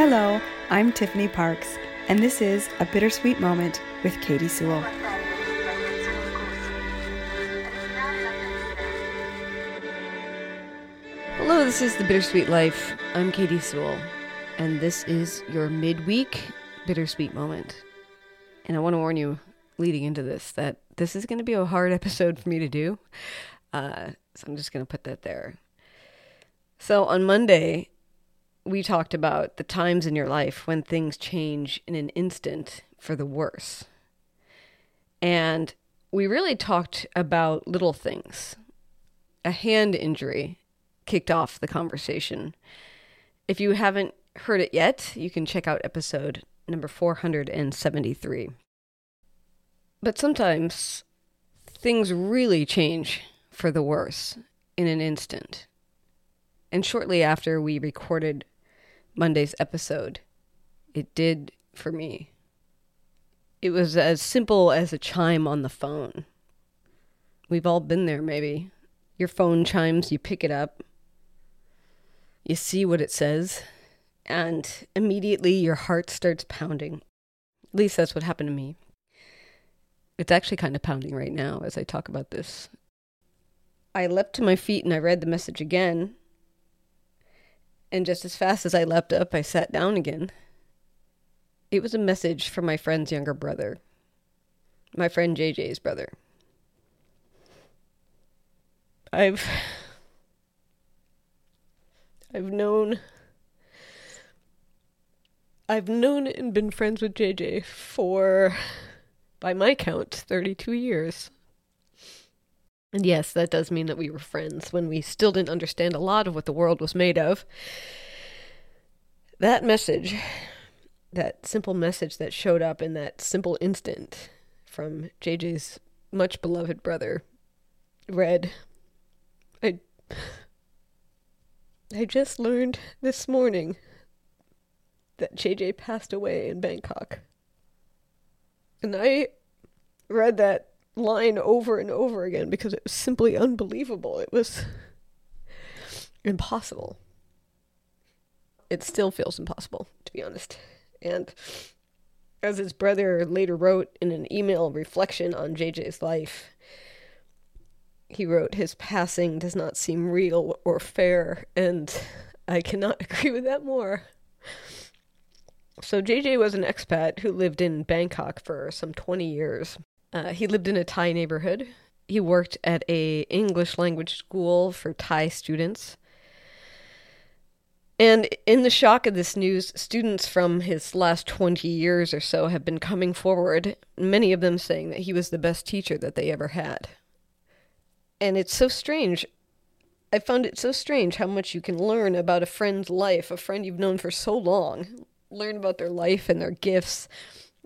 Hello, I'm Tiffany Parks, and this is A Bittersweet Moment with Katy Sewell. Hello, this is The Bittersweet Life. I'm Katy Sewell, and this is your midweek bittersweet moment. And I want to warn you leading into this that this is going to be a hard episode for me to do. Uh, so I'm just going to put that there. So on Monday, we talked about the times in your life when things change in an instant for the worse. And we really talked about little things. A hand injury kicked off the conversation. If you haven't heard it yet, you can check out episode number 473. But sometimes things really change for the worse in an instant. And shortly after we recorded Monday's episode, it did for me. It was as simple as a chime on the phone. We've all been there, maybe. Your phone chimes, you pick it up, you see what it says, and immediately your heart starts pounding. At least that's what happened to me. It's actually kind of pounding right now as I talk about this. I leapt to my feet and I read the message again, and just as fast as I leapt up, I sat down again. It was a message from my friend's younger brother, my friend JJ's brother. I've I've known I've known and been friends with JJ for by my count 32 years. And yes, that does mean that we were friends when we still didn't understand a lot of what the world was made of. That message, that simple message that showed up in that simple instant from JJ's much beloved brother, read I I just learned this morning that JJ passed away in Bangkok. And I read that line over and over again because it was simply unbelievable. It was impossible. It still feels impossible, to be honest. And as his brother later wrote in an email reflection on JJ's life, he wrote, His passing does not seem real or fair, and I cannot agree with that more. So, JJ was an expat who lived in Bangkok for some 20 years. Uh, he lived in a Thai neighborhood. He worked at a English language school for Thai students. And in the shock of this news, students from his last 20 years or so have been coming forward, many of them saying that he was the best teacher that they ever had. And it's so strange. I found it so strange how much you can learn about a friend's life, a friend you've known for so long, learn about their life and their gifts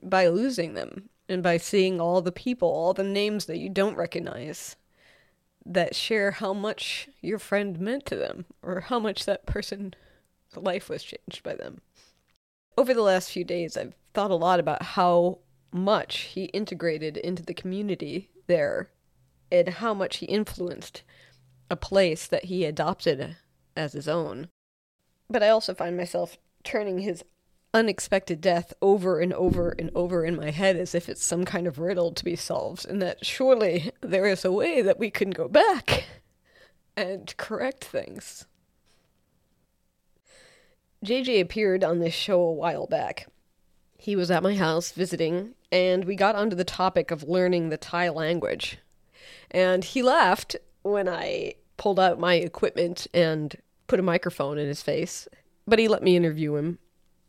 by losing them and by seeing all the people, all the names that you don't recognize that share how much your friend meant to them or how much that person's life was changed by them. Over the last few days, I've thought a lot about how much he integrated into the community there and how much he influenced a place that he adopted as his own. But I also find myself turning his unexpected death over and over and over in my head as if it's some kind of riddle to be solved, and that surely there is a way that we can go back and correct things. JJ appeared on this show a while back. He was at my house visiting, and we got onto the topic of learning the Thai language. And he laughed when I pulled out my equipment and put a microphone in his face, but he let me interview him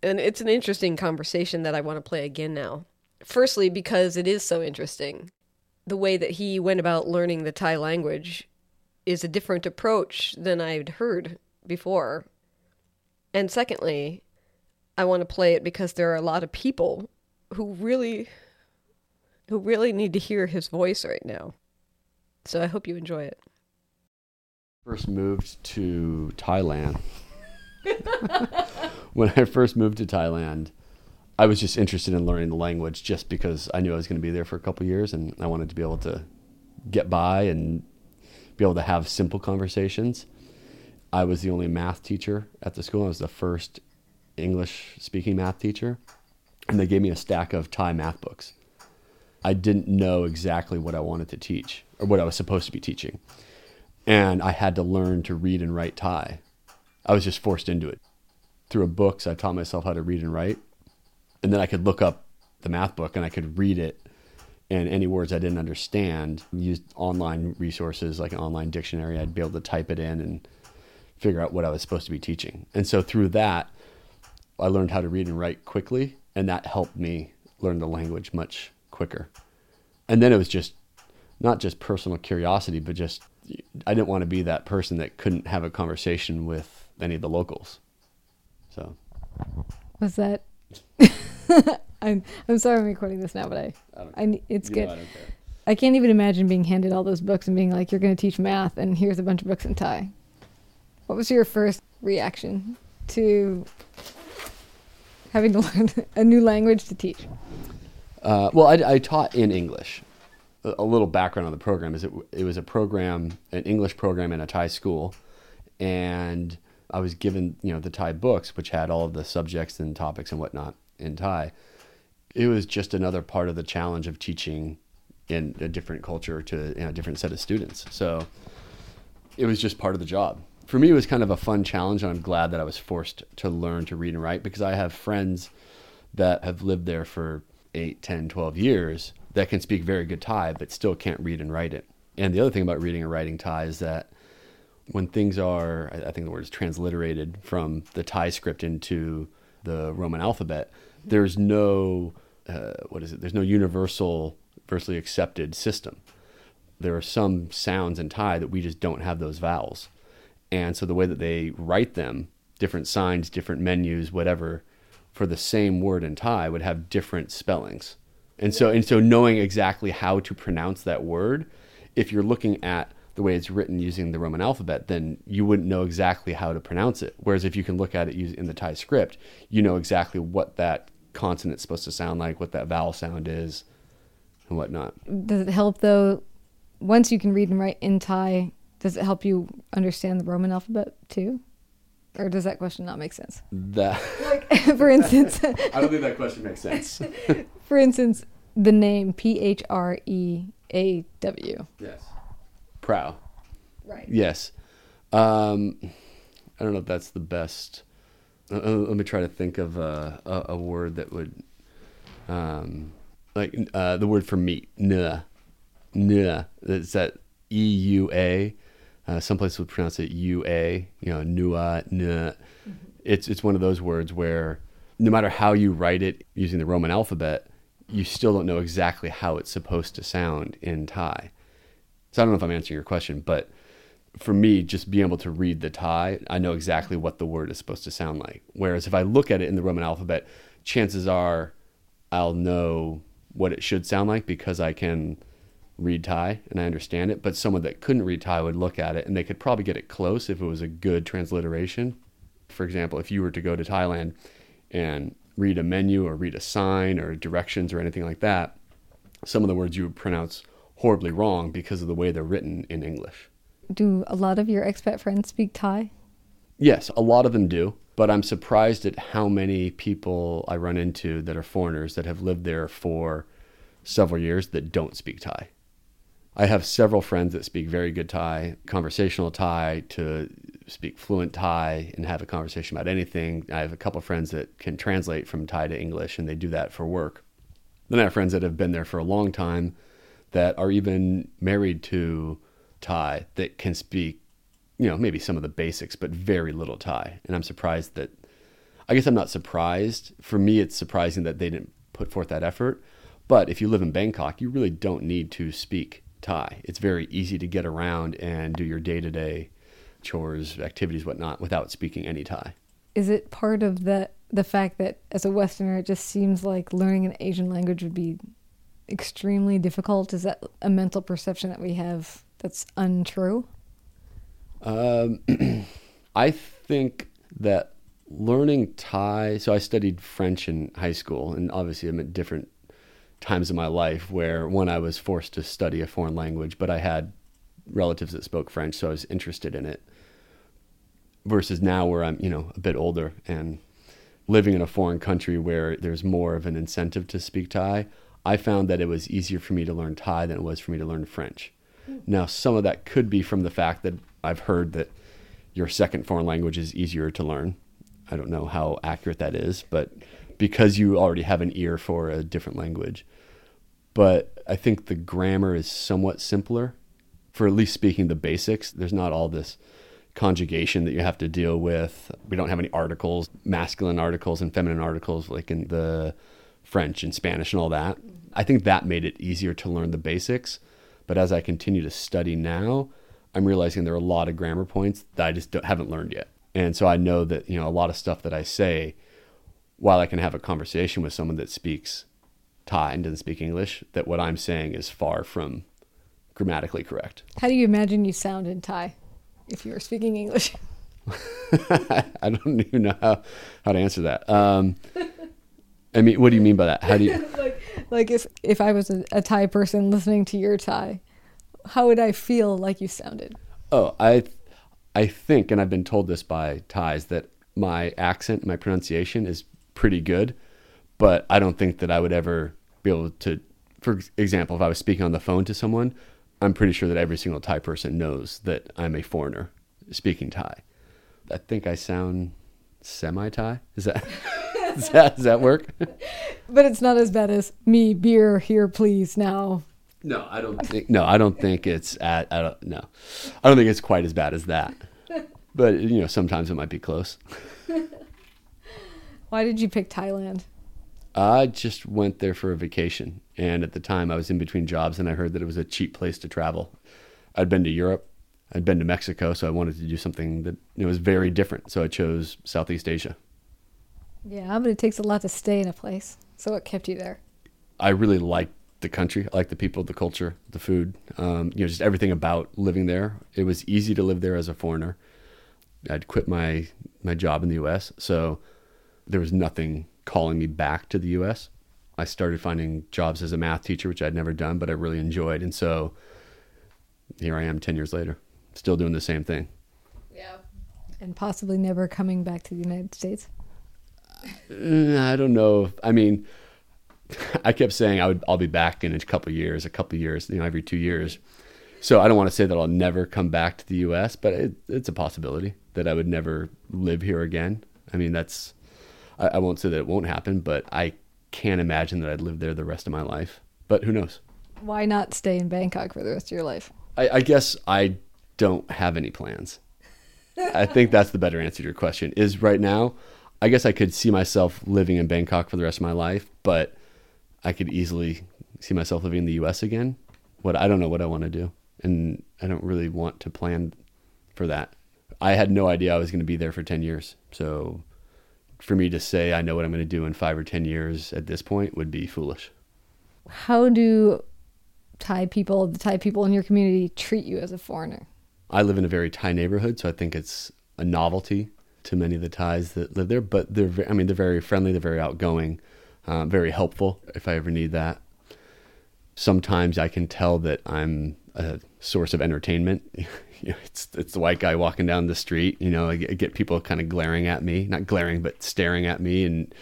and it's an interesting conversation that I want to play again now. Firstly, because it is so interesting. The way that he went about learning the Thai language is a different approach than I'd heard before. And secondly, I want to play it because there are a lot of people who really who really need to hear his voice right now. So I hope you enjoy it. First moved to Thailand. when I first moved to Thailand, I was just interested in learning the language just because I knew I was going to be there for a couple years and I wanted to be able to get by and be able to have simple conversations. I was the only math teacher at the school. I was the first English speaking math teacher, and they gave me a stack of Thai math books. I didn't know exactly what I wanted to teach or what I was supposed to be teaching. And I had to learn to read and write Thai. I was just forced into it. Through books, I taught myself how to read and write. And then I could look up the math book and I could read it and any words I didn't understand, used online resources like an online dictionary. I'd be able to type it in and figure out what I was supposed to be teaching. And so through that, I learned how to read and write quickly, and that helped me learn the language much quicker. And then it was just not just personal curiosity, but just I didn't want to be that person that couldn't have a conversation with any of the locals. So was that I'm I'm sorry I'm recording this now, but I I, I it's good. Know, I, I can't even imagine being handed all those books and being like, "You're going to teach math, and here's a bunch of books in Thai." What was your first reaction to having to learn a new language to teach? Uh, well, I, I, taught in English. A, a, little background on the program is it, it was a program, an English program in a Thai school, and I was given you know the Thai books, which had all of the subjects and topics and whatnot in Thai. It was just another part of the challenge of teaching in a different culture to you know, a different set of students. So it was just part of the job for me, it was kind of a fun challenge, and I'm glad that I was forced to learn to read and write because I have friends that have lived there for 8, 10, 12 years that can speak very good Thai, but still can't read and write it. And the other thing about reading and writing Thai is that when things are, I think the word is transliterated from the Thai script into the Roman alphabet, there's no, uh, what is it? There's no universal, universally accepted system. There are some sounds in Thai that we just don't have those vowels. And so the way that they write them, different signs, different menus, whatever, for the same word in Thai would have different spellings. And so and so knowing exactly how to pronounce that word, if you're looking at the way it's written using the Roman alphabet, then you wouldn't know exactly how to pronounce it. Whereas if you can look at it in the Thai script, you know exactly what that consonant's supposed to sound like, what that vowel sound is, and whatnot. Does it help though? Once you can read and write in Thai, does it help you understand the Roman alphabet too? Or does that question not make sense? That like, for instance, I don't think that question makes sense. for instance, the name P H R E A W. Yes. Prow. Right. Yes. Um, I don't know if that's the best. Uh, uh let me try to think of a, a, a word that would, um, like uh, the word for meat. Nuh. Nuh. It's that E U A uh, some places would pronounce it UA, you know, nua, nuh. Mm-hmm. It's, it's one of those words where no matter how you write it using the Roman alphabet, you still don't know exactly how it's supposed to sound in Thai. So I don't know if I'm answering your question, but for me, just being able to read the Thai, I know exactly what the word is supposed to sound like. Whereas if I look at it in the Roman alphabet, chances are I'll know what it should sound like because I can read Thai and I understand it, but someone that couldn't read Thai would look at it and they could probably get it close if it was a good transliteration. For example, if you were to go to Thailand and read a menu or read a sign or directions or anything like that, some of the words you would pronounce horribly wrong because of the way they're written in English. Do a lot of your expat friends speak Thai? Yes, a lot of them do, but I'm surprised at how many people I run into that are foreigners that have lived there for several years that don't speak Thai. I have several friends that speak very good Thai, conversational Thai, to speak fluent Thai and have a conversation about anything. I have a couple of friends that can translate from Thai to English, and they do that for work. Then I have friends that have been there for a long time that are even married to Thai that can speak, you know, maybe some of the basics, but very little Thai. And I'm surprised that, I guess I'm not surprised. For me, it's surprising that they didn't put forth that effort. But if you live in Bangkok, you really don't need to speak Thai. It's very easy to get around and do your day to day chores, activities, whatnot, without speaking any Thai. Is it part of the the fact that as a Westerner, it just seems like learning an Asian language would be extremely difficult? Is that a mental perception that we have that's untrue? Um, I think that learning Thai. So I studied French in high school, and obviously I'm at different times in my life where one I was forced to study a foreign language, but I had relatives that spoke French, so I was interested in it. Versus now where I'm, you know, a bit older and living in a foreign country where there's more of an incentive to speak Thai, I found that it was easier for me to learn Thai than it was for me to learn French. Now, some of that could be from the fact that I've heard that your second foreign language is easier to learn. I don't know how accurate that is, but because you already have an ear for a different language. But I think the grammar is somewhat simpler for at least speaking the basics. There's not all this conjugation that you have to deal with. We don't have any articles, masculine articles and feminine articles like in the French and Spanish and all that. I think that made it easier to learn the basics. But as I continue to study now, I'm realizing there are a lot of grammar points that I just haven't learned yet. And so I know that, you know, a lot of stuff that I say, while I can have a conversation with someone that speaks Thai and doesn't speak English, that what I'm saying is far from grammatically correct. How do you imagine you sound in Thai if you were speaking English? I don't even know how, how to answer that. Um, I mean, what do you mean by that? How do you? like, like if if I was a, a Thai person listening to your Thai, how would I feel like you sounded? Oh, I, I think, and I've been told this by Thais that my accent, my pronunciation is pretty good, but I don't think that I would ever be able to. For example, if I was speaking on the phone to someone, I'm pretty sure that every single Thai person knows that I'm a foreigner speaking Thai. I think I sound semi-Thai. Is that? does, that, does that work? But it's not as bad as me, beer here, please, now. No, I don't think. No, I don't think it's at. I don't, no, I don't think it's quite as bad as that. But you know, sometimes it might be close. Why did you pick Thailand? I just went there for a vacation, and at the time I was in between jobs, and I heard that it was a cheap place to travel. I'd been to Europe, I'd been to Mexico, so I wanted to do something that you know, was very different. So I chose Southeast Asia. Yeah, but it takes a lot to stay in a place. So what kept you there? I really liked the country. I liked the people, the culture, the food. Um, you know, just everything about living there. It was easy to live there as a foreigner. I'd quit my my job in the U.S., so there was nothing calling me back to the U.S. I started finding jobs as a math teacher, which I'd never done, but I really enjoyed, and so here I am, ten years later, still doing the same thing. Yeah. And possibly never coming back to the United States. Uh, I don't know. I mean, I kept saying I would I'll be back in a couple years, a couple years, you know, every two years. So I don't want to say that I'll never come back to the U.S., but it, it's a possibility that I would never live here again. I mean, that's I, I won't say that it won't happen, but I can't imagine that I'd live there the rest of my life. But who knows? Why not stay in Bangkok for the rest of your life? I, I guess I don't have any plans. I think that's the better answer to your question. Is right now, I guess I could see myself living in Bangkok for the rest of my life, but I could easily see myself living in the U.S. again. What I don't know what I want to do, and I don't really want to plan for that. I had no idea I was going to be there for ten years, so for me to say I know what I'm going to do in five or ten years at this point would be foolish. How do Thai people, the Thai people in your community, treat you as a foreigner? I live in a very Thai neighborhood, so I think it's a novelty to many of the Thais that live there. But they're, I mean, they're very friendly, they're very outgoing, uh, very helpful if I ever need that. Sometimes I can tell that I'm a source of entertainment. it's it's the white guy walking down the street. You know, I get people kind of glaring at me, not glaring, but staring at me, and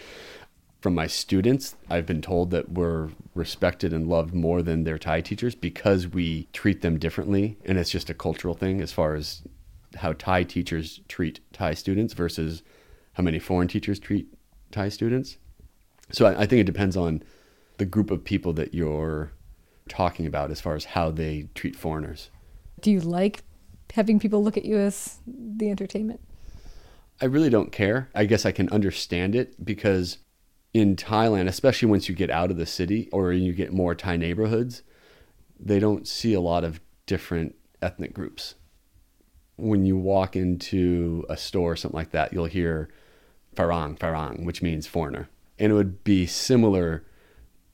from my students, I've been told that we're respected and loved more than their Thai teachers because we treat them differently. And it's just a cultural thing as far as how Thai teachers treat Thai students versus how many foreign teachers treat Thai students. So I, I think it depends on the group of people that you're talking about as far as how they treat foreigners. Do you like having people look at you as the entertainment? I really don't care. I guess I can understand it because in Thailand, especially once you get out of the city or you get more Thai neighborhoods, they don't see a lot of different ethnic groups. When you walk into a store or something like that, you'll hear farang, farang, which means foreigner. And it would be similar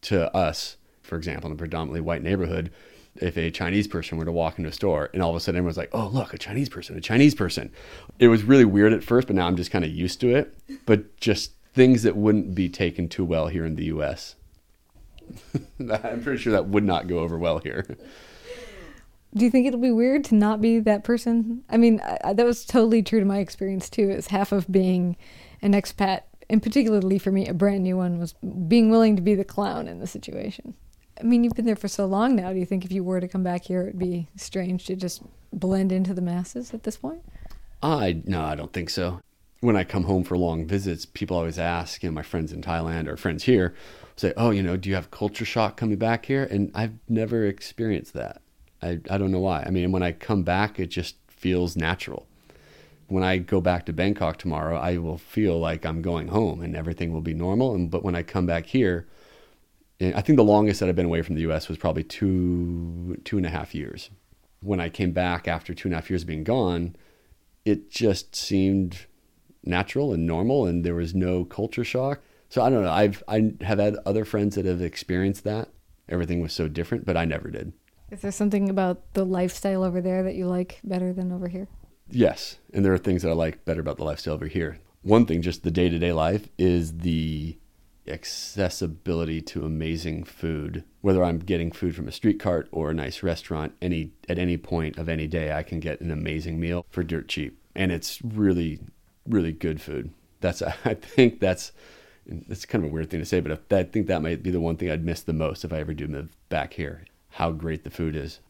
to us, for example, in a predominantly white neighborhood, if a Chinese person were to walk into a store and all of a sudden everyone's like, oh, look, a Chinese person, a Chinese person. It was really weird at first, but now I'm just kind of used to it. But just things that wouldn't be taken too well here in the US. I'm pretty sure that would not go over well here. Do you think it'll be weird to not be that person? I mean, I, that was totally true to my experience too. Is half of being an expat and particularly for me, a brand new one was being willing to be the clown in the situation. I mean, you've been there for so long now. Do you think if you were to come back here, it'd be strange to just blend into the masses at this point? I no, I don't think so. When I come home for long visits, people always ask, you know, my friends in Thailand or friends here say, "Oh, you know, do you have culture shock coming back here?" And I've never experienced that. I I don't know why. I mean, when I come back, it just feels natural. When I go back to Bangkok tomorrow, I will feel like I'm going home and everything will be normal. And but when I come back here, eh, I think the longest that I've been away from the U.S. was probably two two and a half years. When I came back after two and a half years being gone, it just seemed natural and normal, and there was no culture shock. So I don't know. I've I have had other friends that have experienced that. Everything was so different, but I never did. Is there something about the lifestyle over there that you like better than over here? Yes, and there are things that I like better about the lifestyle over here. One thing, just the day to day life, is the accessibility to amazing food. Whether I'm getting food from a street cart or a nice restaurant, any at any point of any day, I can get an amazing meal for dirt cheap, and it's really, really good food. That's I think that's it's kind of a weird thing to say, but I think that might be the one thing I'd miss the most if I ever do move back here. How great the food is.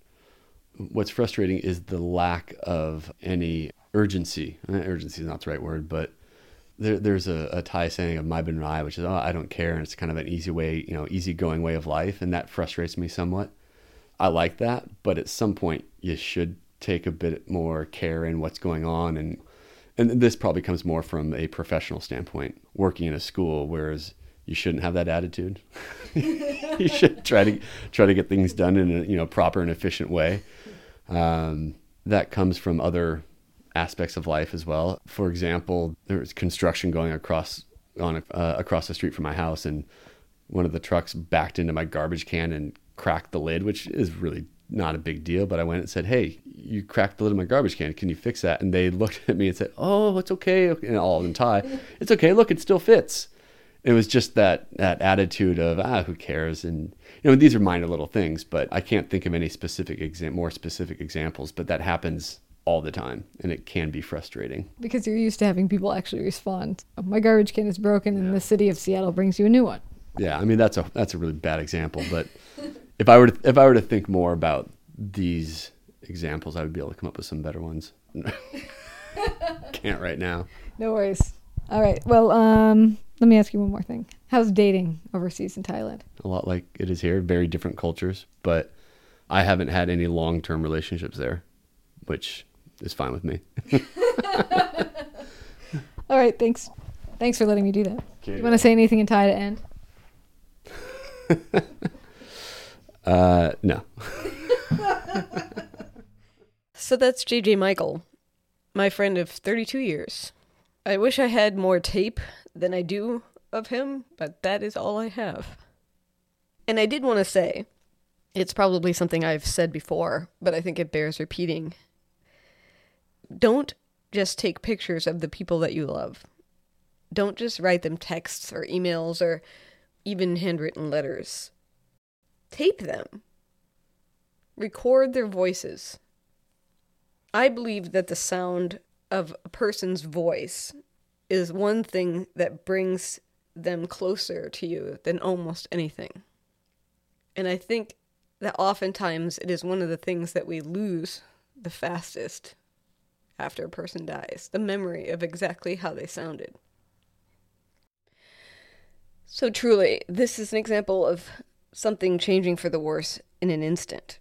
What's frustrating is the lack of any urgency. Eh, urgency is not the right word, but there, there's a, a Thai saying of Mai Pen Rai, which is, oh, I don't care. And it's kind of an easy way, you know, easygoing way of life. And that frustrates me somewhat. I like that. But at some point, you should take a bit more care in what's going on. And, and this probably comes more from a professional standpoint, working in a school, whereas you shouldn't have that attitude. you should try to try to get things done in a you know proper and efficient way. Um, that comes from other aspects of life as well. For example, there was construction going across on uh, across the street from my house, and one of the trucks backed into my garbage can and cracked the lid, which is really not a big deal. But I went and said, "Hey, you cracked the lid of my garbage can. Can you fix that?" And they looked at me and said, "Oh, it's okay." And all in Thai, "It's okay. Look, it still fits." It was just that that attitude of ah, who cares? And you know, these are minor little things, but I can't think of any specific exam, more specific examples. But that happens all the time and it can be frustrating. Because you're used to having people actually respond. Oh, my garbage can is broken and the city of seattle brings you a new one. Yeah i mean that's a that's a really bad example but if i were to if i were to think more about these examples i would be able to come up with some better ones. Can't right now. No worries all right well um let me ask you one more thing how's dating overseas in thailand a lot like it is here very different cultures but i haven't had any long-term relationships there which is fine with me. All right, thanks. Thanks for letting me do that. Okay. You want to say anything in Thai to end? uh, no. so that's JJ Michael, my friend of 32 years. I wish I had more tape than I do of him, but that is all I have. And I did want to say, it's probably something I've said before, but I think it bears repeating don't just take pictures of the people that you love. Don't just write them texts or emails or even handwritten letters. Tape them. Record their voices. I believe that the sound of a person's voice is one thing that brings them closer to you than almost anything. And I think that oftentimes it is one of the things that we lose the fastest after a person dies, the memory of exactly how they sounded. So, truly, this is an example of something changing for the worse in an instant.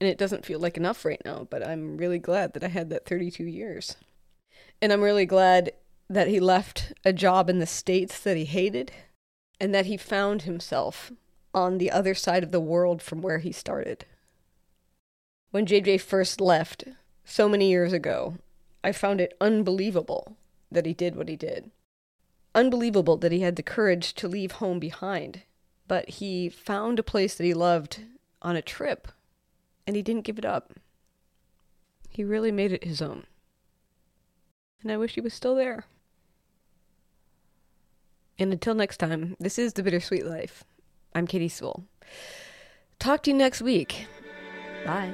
And it doesn't feel like enough right now, but I'm really glad that I had that 32 years. And I'm really glad that he left a job in the States that he hated and that he found himself on the other side of the world from where he started. When JJ first left, so many years ago, I found it unbelievable that he did what he did. Unbelievable that he had the courage to leave home behind. But he found a place that he loved on a trip, and he didn't give it up. He really made it his own. And I wish he was still there. And until next time, this is The Bittersweet Life. I'm Katy Sewell. Talk to you next week. Bye.